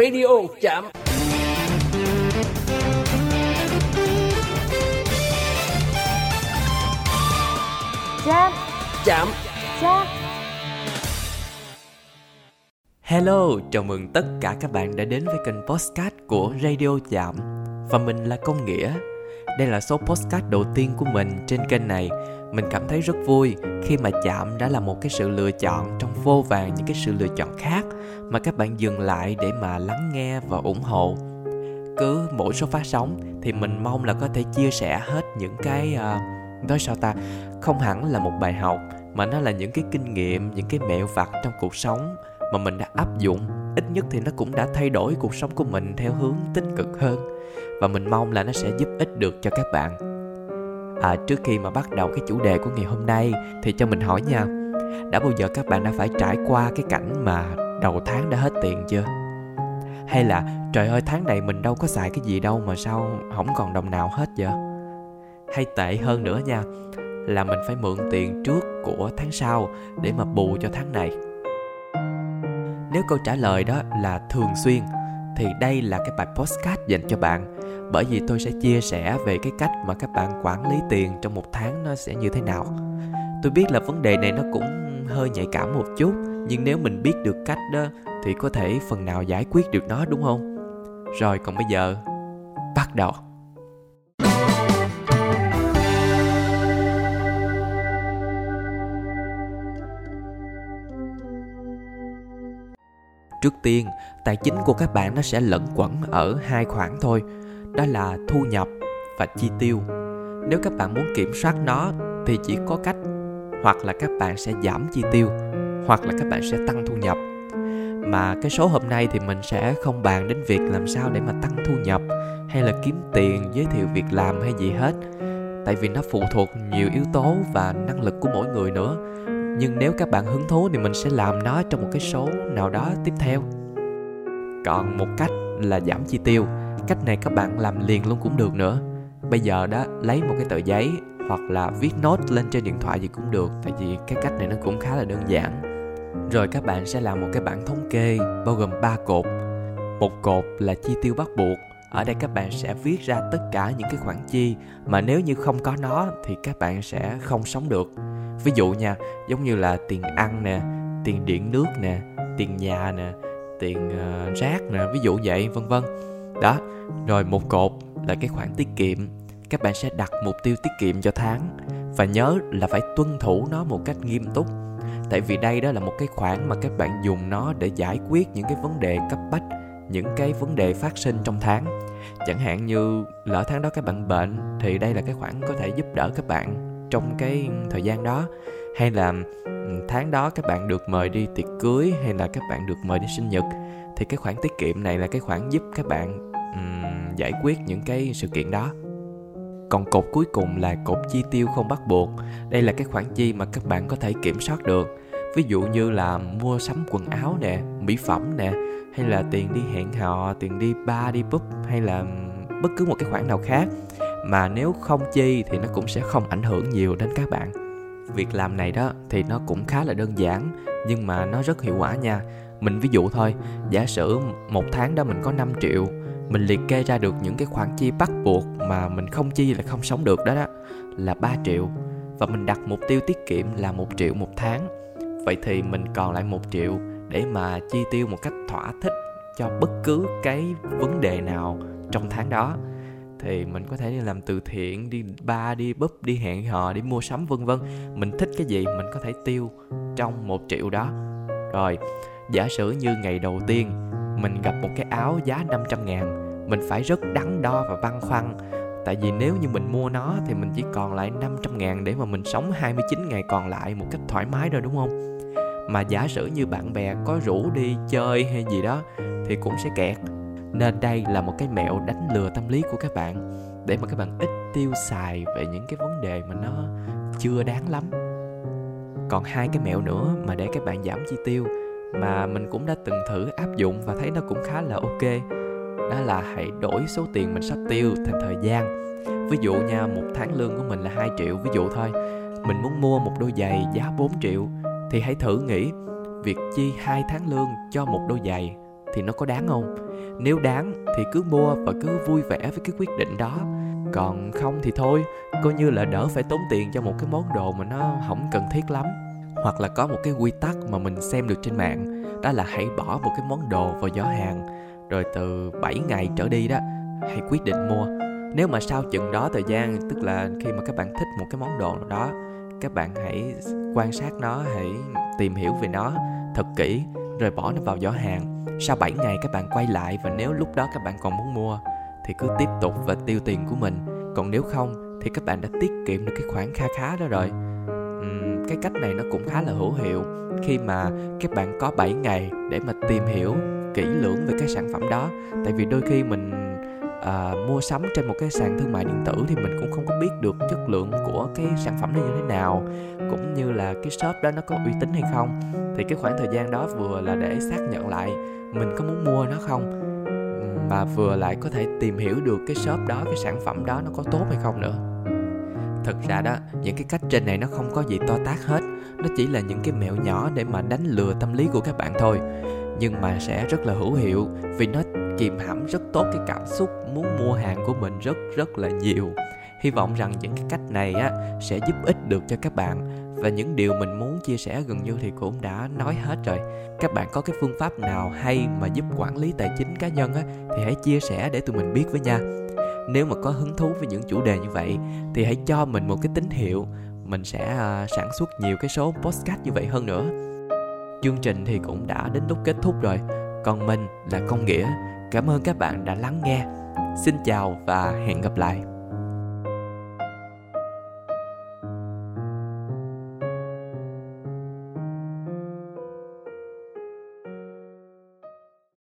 Radio chạm. Chạm. Chạm. Chạm. Hello, chào mừng tất cả các bạn đã đến với kênh Postcard của Radio Chạm. Và mình là Công Nghĩa. Đây là số postcard đầu tiên của mình trên kênh này. Mình cảm thấy rất vui khi mà Chạm đã là một cái sự lựa chọn trong vô vàng những cái sự lựa chọn khác Mà các bạn dừng lại để mà lắng nghe và ủng hộ. Cứ mỗi số phát sóng thì mình mong là có thể chia sẻ hết những cái... Uh, nói sao ta không hẳn là một bài học mà nó là những cái kinh nghiệm những cái mẹo vặt trong cuộc sống mà mình đã áp dụng. Ít nhất thì nó cũng đã thay đổi cuộc sống của mình theo hướng tích cực hơn và mình mong là nó sẽ giúp ích được cho các bạn. À trước khi mà bắt đầu cái chủ đề của ngày hôm nay thì cho mình hỏi nha đã bao giờ các bạn đã phải trải qua cái cảnh mà đầu tháng đã hết tiền chưa? Hay là, trời ơi, tháng này mình đâu có xài cái gì đâu mà sao không còn đồng nào hết vậy? Hay tệ hơn nữa nha, là mình phải mượn tiền trước của tháng sau để mà bù cho tháng này. Nếu câu trả lời đó là thường xuyên, thì đây là cái bài postcard dành cho bạn. Bởi vì tôi sẽ chia sẻ về cái cách mà các bạn quản lý tiền trong một tháng nó sẽ như thế nào tôi biết là vấn đề này nó cũng hơi nhạy cảm một chút, nhưng nếu mình biết được cách đó, thì có thể phần nào giải quyết được nó, đúng không? Rồi, còn bây giờ, bắt đầu. Trước tiên, tài chính của các bạn nó sẽ lẫn quẩn ở hai khoản thôi. Đó là thu nhập và chi tiêu. Nếu các bạn muốn kiểm soát nó, thì chỉ có cách hoặc là các bạn sẽ giảm chi tiêu, hoặc là các bạn sẽ tăng thu nhập. Mà cái số hôm nay thì mình sẽ không bàn đến việc làm sao để mà tăng thu nhập, hay là kiếm tiền, giới thiệu việc làm hay gì hết. Tại vì nó phụ thuộc nhiều yếu tố và năng lực của mỗi người nữa. Nhưng nếu các bạn hứng thú thì mình sẽ làm nó trong một cái số nào đó tiếp theo. Còn một cách là giảm chi tiêu. Cách này các bạn làm liền luôn cũng được nữa. Bây giờ đó, lấy một cái tờ giấy hoặc là viết note lên trên điện thoại gì cũng được tại vì cái cách này nó cũng khá là đơn giản. Rồi các bạn sẽ làm một cái bảng thống kê bao gồm 3 cột. Một cột là chi tiêu bắt buộc. Ở đây các bạn sẽ viết ra tất cả những cái khoản chi mà nếu như không có nó thì các bạn sẽ không sống được. Ví dụ nha giống như là tiền ăn nè tiền điện nước nè tiền nhà nè tiền uh, rác nè ví dụ vậy vân vân. Đó rồi một cột là cái khoản tiết kiệm các bạn sẽ đặt mục tiêu tiết kiệm cho tháng. Và nhớ là phải tuân thủ nó một cách nghiêm túc. Tại vì đây đó là một cái khoản mà các bạn dùng nó để giải quyết những cái vấn đề cấp bách những cái vấn đề phát sinh trong tháng. Chẳng hạn như lỡ tháng đó các bạn bệnh thì đây là cái khoản có thể giúp đỡ các bạn trong cái thời gian đó. Hay là ừ, tháng đó các bạn được mời đi tiệc cưới hay là các bạn được mời đi sinh nhật thì cái khoản tiết kiệm này là cái khoản giúp các bạn um, giải quyết những cái sự kiện đó còn cột cuối cùng là cột chi tiêu không bắt buộc. Đây là cái khoản chi mà các bạn có thể kiểm soát được. Ví dụ như là mua sắm quần áo nè, mỹ phẩm nè, hay là tiền đi hẹn hò, tiền đi bar, đi pub, hay là bất cứ một cái khoản nào khác. Mà nếu không chi thì nó cũng sẽ không ảnh hưởng nhiều đến các bạn. Việc làm này đó thì nó cũng khá là đơn giản, nhưng mà nó rất hiệu quả nha. Mình ví dụ thôi, giả sử một tháng đó mình có 5 triệu mình liệt kê ra được những cái khoản chi bắt buộc mà mình không chi là không sống được đó đó, là 3 triệu. Và mình đặt mục tiêu tiết kiệm là một triệu một tháng. Vậy thì mình còn lại một triệu để mà chi tiêu một cách thỏa thích cho bất cứ cái vấn đề nào trong tháng đó. Thì mình có thể đi làm từ thiện, đi ba, đi búp, đi hẹn hò, đi mua sắm, vân vân. Mình thích cái gì mình có thể tiêu trong một triệu đó. Rồi, giả sử như ngày đầu tiên mình gặp một cái áo giá 500 ngàn, mình phải rất đắn đo và băn khoăn. Tại vì nếu như mình mua nó thì mình chỉ còn lại 500 ngàn để mà mình sống 29 ngày còn lại một cách thoải mái rồi đúng không? Mà giả sử như bạn bè có rủ đi chơi hay gì đó thì cũng sẽ kẹt. Nên đây là một cái mẹo đánh lừa tâm lý của các bạn để mà các bạn ít tiêu xài về những cái vấn đề mà nó chưa đáng lắm. Còn hai cái mẹo nữa mà để các bạn giảm chi tiêu mà mình cũng đã từng thử áp dụng và thấy nó cũng khá là ok. Đó là hãy đổi số tiền mình sắp tiêu thành thời gian. Ví dụ nha, một tháng lương của mình là 2 triệu, ví dụ thôi. Mình muốn mua một đôi giày giá 4 triệu, thì hãy thử nghĩ, việc chi hai tháng lương cho một đôi giày thì nó có đáng không? Nếu đáng thì cứ mua và cứ vui vẻ với cái quyết định đó. Còn không thì thôi, coi như là đỡ phải tốn tiền cho một cái món đồ mà nó không cần thiết lắm hoặc là có một cái quy tắc mà mình xem được trên mạng, đó là hãy bỏ một cái món đồ vào giỏ hàng. Rồi từ 7 ngày trở đi đó, hãy quyết định mua. Nếu mà sau chừng đó thời gian, tức là khi mà các bạn thích một cái món đồ nào đó, các bạn hãy quan sát nó, hãy tìm hiểu về nó thật kỹ, rồi bỏ nó vào giỏ hàng. Sau 7 ngày các bạn quay lại và nếu lúc đó các bạn còn muốn mua, thì cứ tiếp tục và tiêu tiền của mình. Còn nếu không, thì các bạn đã tiết kiệm được cái khoản kha khá đó rồi cái cách này nó cũng khá là hữu hiệu khi mà các bạn có 7 ngày để mà tìm hiểu kỹ lưỡng về cái sản phẩm đó. Tại vì đôi khi mình à, mua sắm trên một cái sàn thương mại điện tử thì mình cũng không có biết được chất lượng của cái sản phẩm nó như thế nào cũng như là cái shop đó nó có uy tín hay không. Thì cái khoảng thời gian đó vừa là để xác nhận lại mình có muốn mua nó không mà vừa lại có thể tìm hiểu được cái shop đó cái sản phẩm đó nó có tốt hay không nữa thật ra đó, những cái cách trên này nó không có gì to tát hết. Nó chỉ là những cái mẹo nhỏ để mà đánh lừa tâm lý của các bạn thôi. Nhưng mà sẽ rất là hữu hiệu, vì nó kìm hãm rất tốt cái cảm xúc muốn mua hàng của mình rất rất là nhiều. Hy vọng rằng những cái cách này á, sẽ giúp ích được cho các bạn. Và những điều mình muốn chia sẻ gần như thì cũng đã nói hết rồi. Các bạn có cái phương pháp nào hay mà giúp quản lý tài chính cá nhân á, thì hãy chia sẻ để tụi mình biết với nha nếu mà có hứng thú với những chủ đề như vậy thì hãy cho mình một cái tín hiệu. Mình sẽ uh, sản xuất nhiều cái số podcast như vậy hơn nữa. Chương trình thì cũng đã đến lúc kết thúc rồi. Còn mình là công nghĩa. Cảm ơn các bạn đã lắng nghe. Xin chào và hẹn gặp lại.